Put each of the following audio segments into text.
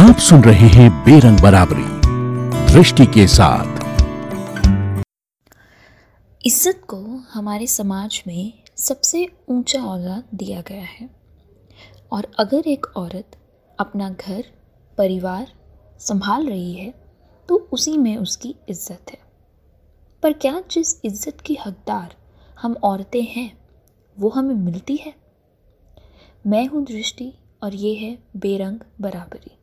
आप सुन रहे हैं बेरंग बराबरी, दृष्टि के साथ। इज़्ज़त को हमारे समाज में सबसे ऊँचा औहदा दिया गया है। और अगर एक औरत अपना घर, परिवार संभाल रही है तो उसी में उसकी इज़्ज़त है। पर क्या जिस इज़्ज़त की हकदार हम औरतें हैं, वो हमें मिलती है? मैं हूँ दृष्टि और ये है बेरंग बराबरी।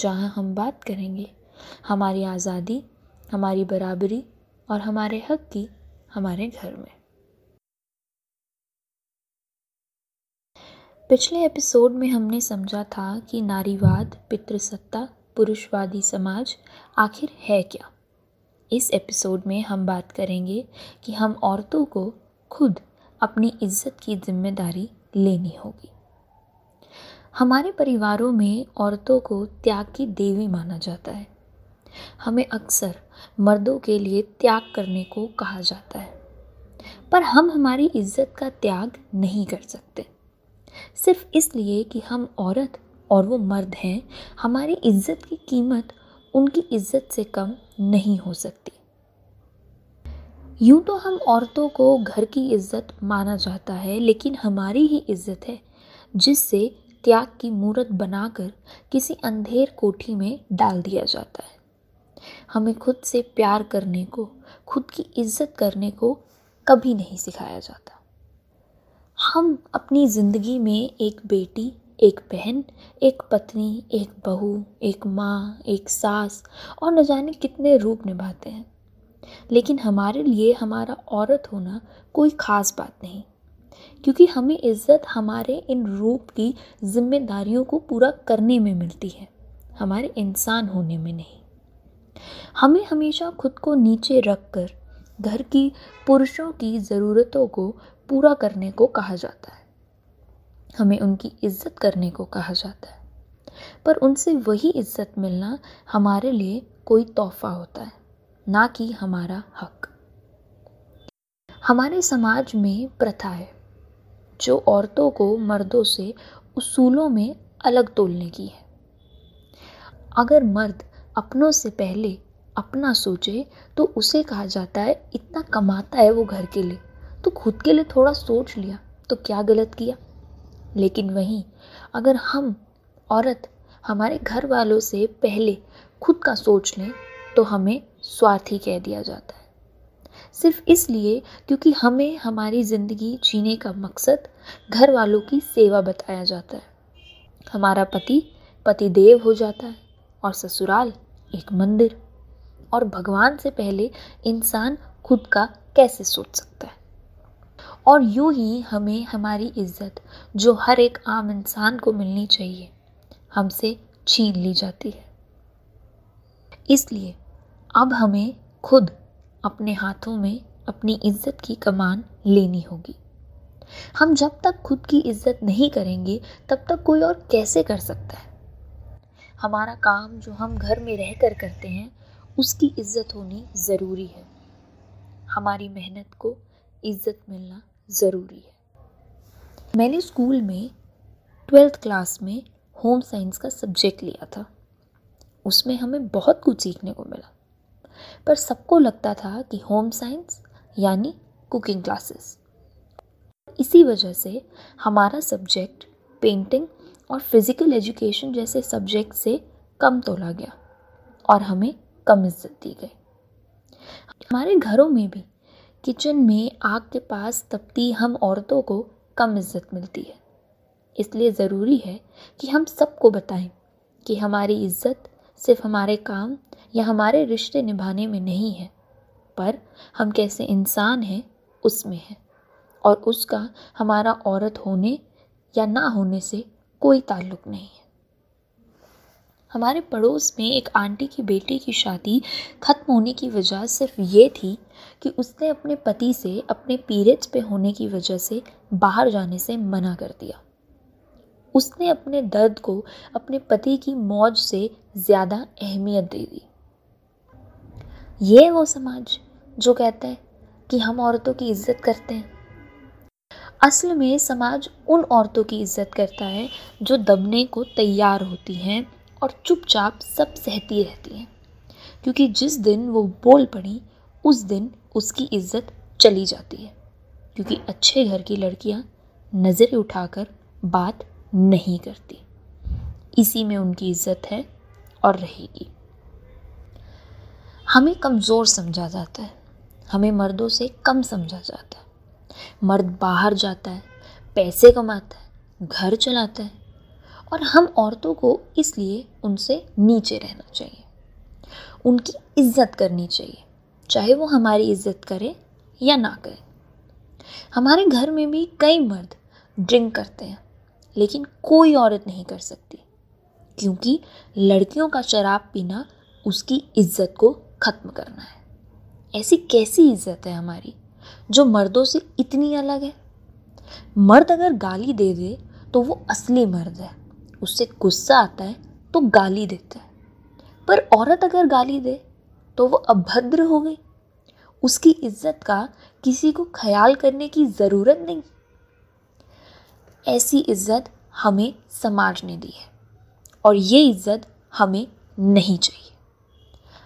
जहाँ हम बात करेंगे, हमारी आज़ादी, हमारी बराबरी और हमारे हक की हमारे घर में। पिछले एपिसोड में हमने समझा था कि नारीवाद, पितृसत्ता, पुरुषवादी समाज आखिर है क्या। इस एपिसोड में हम बात करेंगे कि हम औरतों को खुद अपनी इज़्ज़त की ज़िम्मेदारी लेनी होगी। हमारे परिवारों में औरतों को त्याग की देवी माना जाता है। हमें अक्सर मर्दों के लिए त्याग करने को कहा जाता है। पर हम हमारी इज़्ज़त का त्याग नहीं कर सकते। सिर्फ़ इसलिए कि हम औरत और वो मर्द हैं, हमारी इज़्ज़त की कीमत उनकी इज़्ज़त से कम नहीं हो सकती। यूँ तो हम औरतों को घर की इज़्ज़त माना जाता है, लेकिन हमारी ही इज़्ज़त है, जिससे त्याग की मूर्त बनाकर किसी अंधेर कोठी में डाल दिया जाता है। हमें खुद से प्यार करने को, खुद की इज़्ज़त करने को कभी नहीं सिखाया जाता। हम अपनी ज़िंदगी में एक बेटी, एक बहन, एक पत्नी, एक बहू, एक माँ, एक सास और न जाने कितने रूप निभाते हैं। लेकिन हमारे लिए हमारा औरत होना कोई ख़ास बात नहीं। क्योंकि हमें इज़्ज़त हमारे इन रूप की जिम्मेदारियों को पूरा करने में मिलती है। हमारे इंसान होने में नहीं। हमें हमेशा खुद को नीचे रख कर घर की पुरुषों की ज़रूरतों को पूरा करने को कहा जाता है। हमें उनकी इज़्ज़त करने को कहा जाता है। पर उनसे वही इज़्ज़त मिलना हमारे लिए कोई तोहफा होता है, ना कि हमारा हक। हमारे समाज में प्रथा है। जो औरतों को मर्दों से उसूलों में अलग तोलने की है। अगर मर्द अपनों से पहले अपना सोचे तो उसे कहा जाता है, इतना कमाता है वो घर के लिए। तो खुद के लिए थोड़ा सोच लिया तो क्या गलत किया? लेकिन वहीं अगर हम, औरत, हमारे घर वालों से पहले खुद का सोच लें तो हमें स्वार्थी कह दिया जाता है। सिर्फ़ इसलिए क्योंकि हमें हमारी ज़िंदगी जीने का मकसद घर वालों की सेवा बताया जाता है। हमारा पति पति देव हो जाता है और ससुराल एक मंदिर। और भगवान से पहले इंसान खुद का कैसे सोच सकता है? और यूँ ही हमें हमारी इज़्ज़त जो हर एक आम इंसान को मिलनी चाहिए, हमसे छीन ली जाती है। इसलिए अब हमें खुद अपने हाथों में अपनी इज़्ज़त की कमान लेनी होगी। हम जब तक खुद की इज़्ज़त नहीं करेंगे, तब तक कोई और कैसे कर सकता है? हमारा काम जो हम घर में रह कर करते हैं, उसकी इज़्ज़त होनी ज़रूरी है। हमारी मेहनत को इज़्ज़त मिलना ज़रूरी है। मैंने स्कूल में ट्वेल्थ क्लास में होम साइंस का सब्जेक्ट लिया था। उसमें हमें बहुत कुछ सीखने को मिला। पर सबको लगता था कि होम साइंस यानी कुकिंग क्लासेस इसी वजह से हमारा सब्जेक्ट पेंटिंग और फ़िज़िकल एजुकेशन जैसे सब्जेक्ट से कम तोला गया और हमें कम इज़्ज़त दी गई। हमारे घरों में भी किचन में आग के पास तपती हम औरतों को कम इज़्ज़त मिलती है। इसलिए ज़रूरी है कि हम सबको बताएँ कि हमारी इज़्ज़त सिर्फ़ हमारे काम या हमारे रिश्ते निभाने में नहीं है, पर हम कैसे इंसान हैं, उसमें है। और उसका हमारा औरत होने या ना होने से कोई ताल्लुक़ नहीं है। हमारे पड़ोस में एक आंटी की बेटी की शादी ख़त्म होने की वजह सिर्फ़ ये थी कि उसने अपने पति से अपने पीरियड्स पे होने की वजह से बाहर जाने से मना कर दिया। उसने अपने दर्द को अपने पति की मौज से ज़्यादा अहमियत दे दी। ये वो समाज जो कहता है कि हम औरतों की इज़्ज़त करते हैं। असल में समाज उन औरतों की इज़्ज़त करता है जो दबने को तैयार होती हैं और चुपचाप सब सहती रहती हैं। क्योंकि जिस दिन वो बोल पड़ी, उस दिन उसकी इज़्ज़त चली जाती है। क्योंकि अच्छे घर की लड़कियाँ नज़रें उठाकर बात नहीं करती। इसी में उनकी इज़्ज़त है और रहेगी। हमें कमज़ोर समझा जाता है। हमें मर्दों से कम समझा जाता है। मर्द बाहर जाता है, पैसे कमाता है, घर चलाता है और हम औरतों को इसलिए उनसे नीचे रहना चाहिए। उनकी इज़्ज़त करनी चाहिए, चाहे वो हमारी इज़्ज़त करे या ना करे। हमारे घर में भी कई मर्द ड्रिंक करते हैं, लेकिन कोई औरत नहीं कर सकती, क्योंकि लड़कियों का शराब पीना उसकी इज़्ज़त को ख़त्म करना है। ऐसी कैसी इज़्ज़त है हमारी, जो मर्दों से इतनी अलग है? मर्द अगर गाली दे दे तो वो असली मर्द है। उससे गुस्सा आता है तो गाली देता है। पर औरत अगर गाली दे तो वो अभद्र हो गई। उसकी इज़्ज़त का किसी को ख्याल करने की ज़रूरत नहीं। ऐसी इज़्ज़त हमें समाज ने दी है, और ये इज़्ज़त हमें नहीं चाहिए।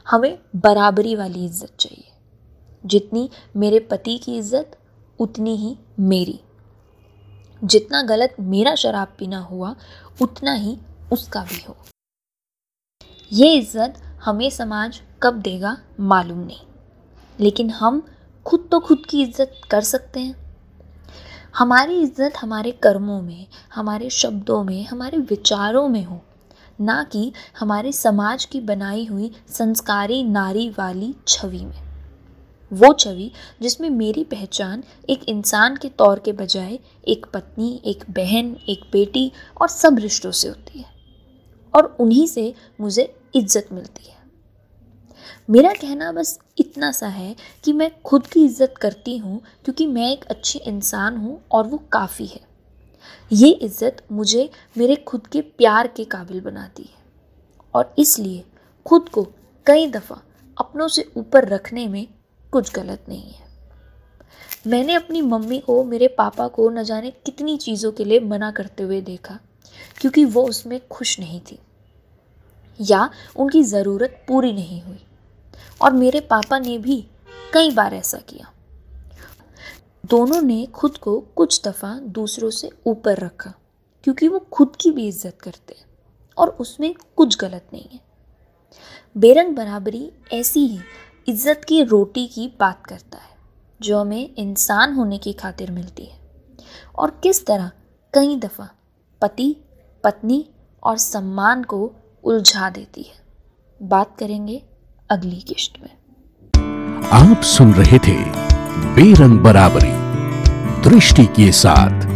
हमें बराबरी वाली इज़्ज़त चाहिए। जितनी मेरे पति की इज़्ज़त, उतनी ही मेरी। जितना गलत मेरा शराब पीना हुआ, उतना ही उसका भी हो। ये इज़्ज़त हमें समाज कब देगा मालूम नहीं। लेकिन हम खुद तो खुद की इज़्ज़त कर सकते हैं। हमारी इज़्ज़त हमारे कर्मों में, हमारे शब्दों में, हमारे विचारों में हो। ना कि हमारे समाज की बनाई हुई संस्कारी नारी वाली छवि में। वो छवि जिसमें मेरी पहचान एक इंसान के तौर के बजाय एक पत्नी, एक बहन, एक बेटी और सब रिश्तों से होती है और उन्हीं से मुझे इज़्ज़त मिलती है। मेरा कहना बस इतना सा है कि मैं खुद की इज़्ज़त करती हूँ क्योंकि मैं एक अच्छी इंसान हूँ और वो काफ़ी है। ये इज़्ज़त मुझे मेरे खुद के प्यार के काबिल बनाती है। और इसलिए खुद को कई दफ़ा अपनों से ऊपर रखने में कुछ गलत नहीं है। मैंने अपनी मम्मी को, मेरे पापा को न जाने कितनी चीज़ों के लिए मना करते हुए देखा, क्योंकि वो उसमें खुश नहीं थी। या उनकी ज़रूरत पूरी नहीं हुई। और मेरे पापा ने भी कई बार ऐसा किया। दोनों ने खुद को कुछ दफ़ा दूसरों से ऊपर रखा, क्योंकि वो खुद की भी इज़्ज़त करते हैं और उसमें कुछ गलत नहीं है। बेरंग बराबरी ऐसी ही इज़्ज़त की रोटी की बात करता है, जो हमें इंसान होने की खातिर मिलती है। और किस तरह कई दफ़ा पति, पत्नी और सम्मान को उलझा देती है। बात करेंगे अगली किश्त में। आप सुन रहे थे बेरंग बराबरी दृष्टि के साथ।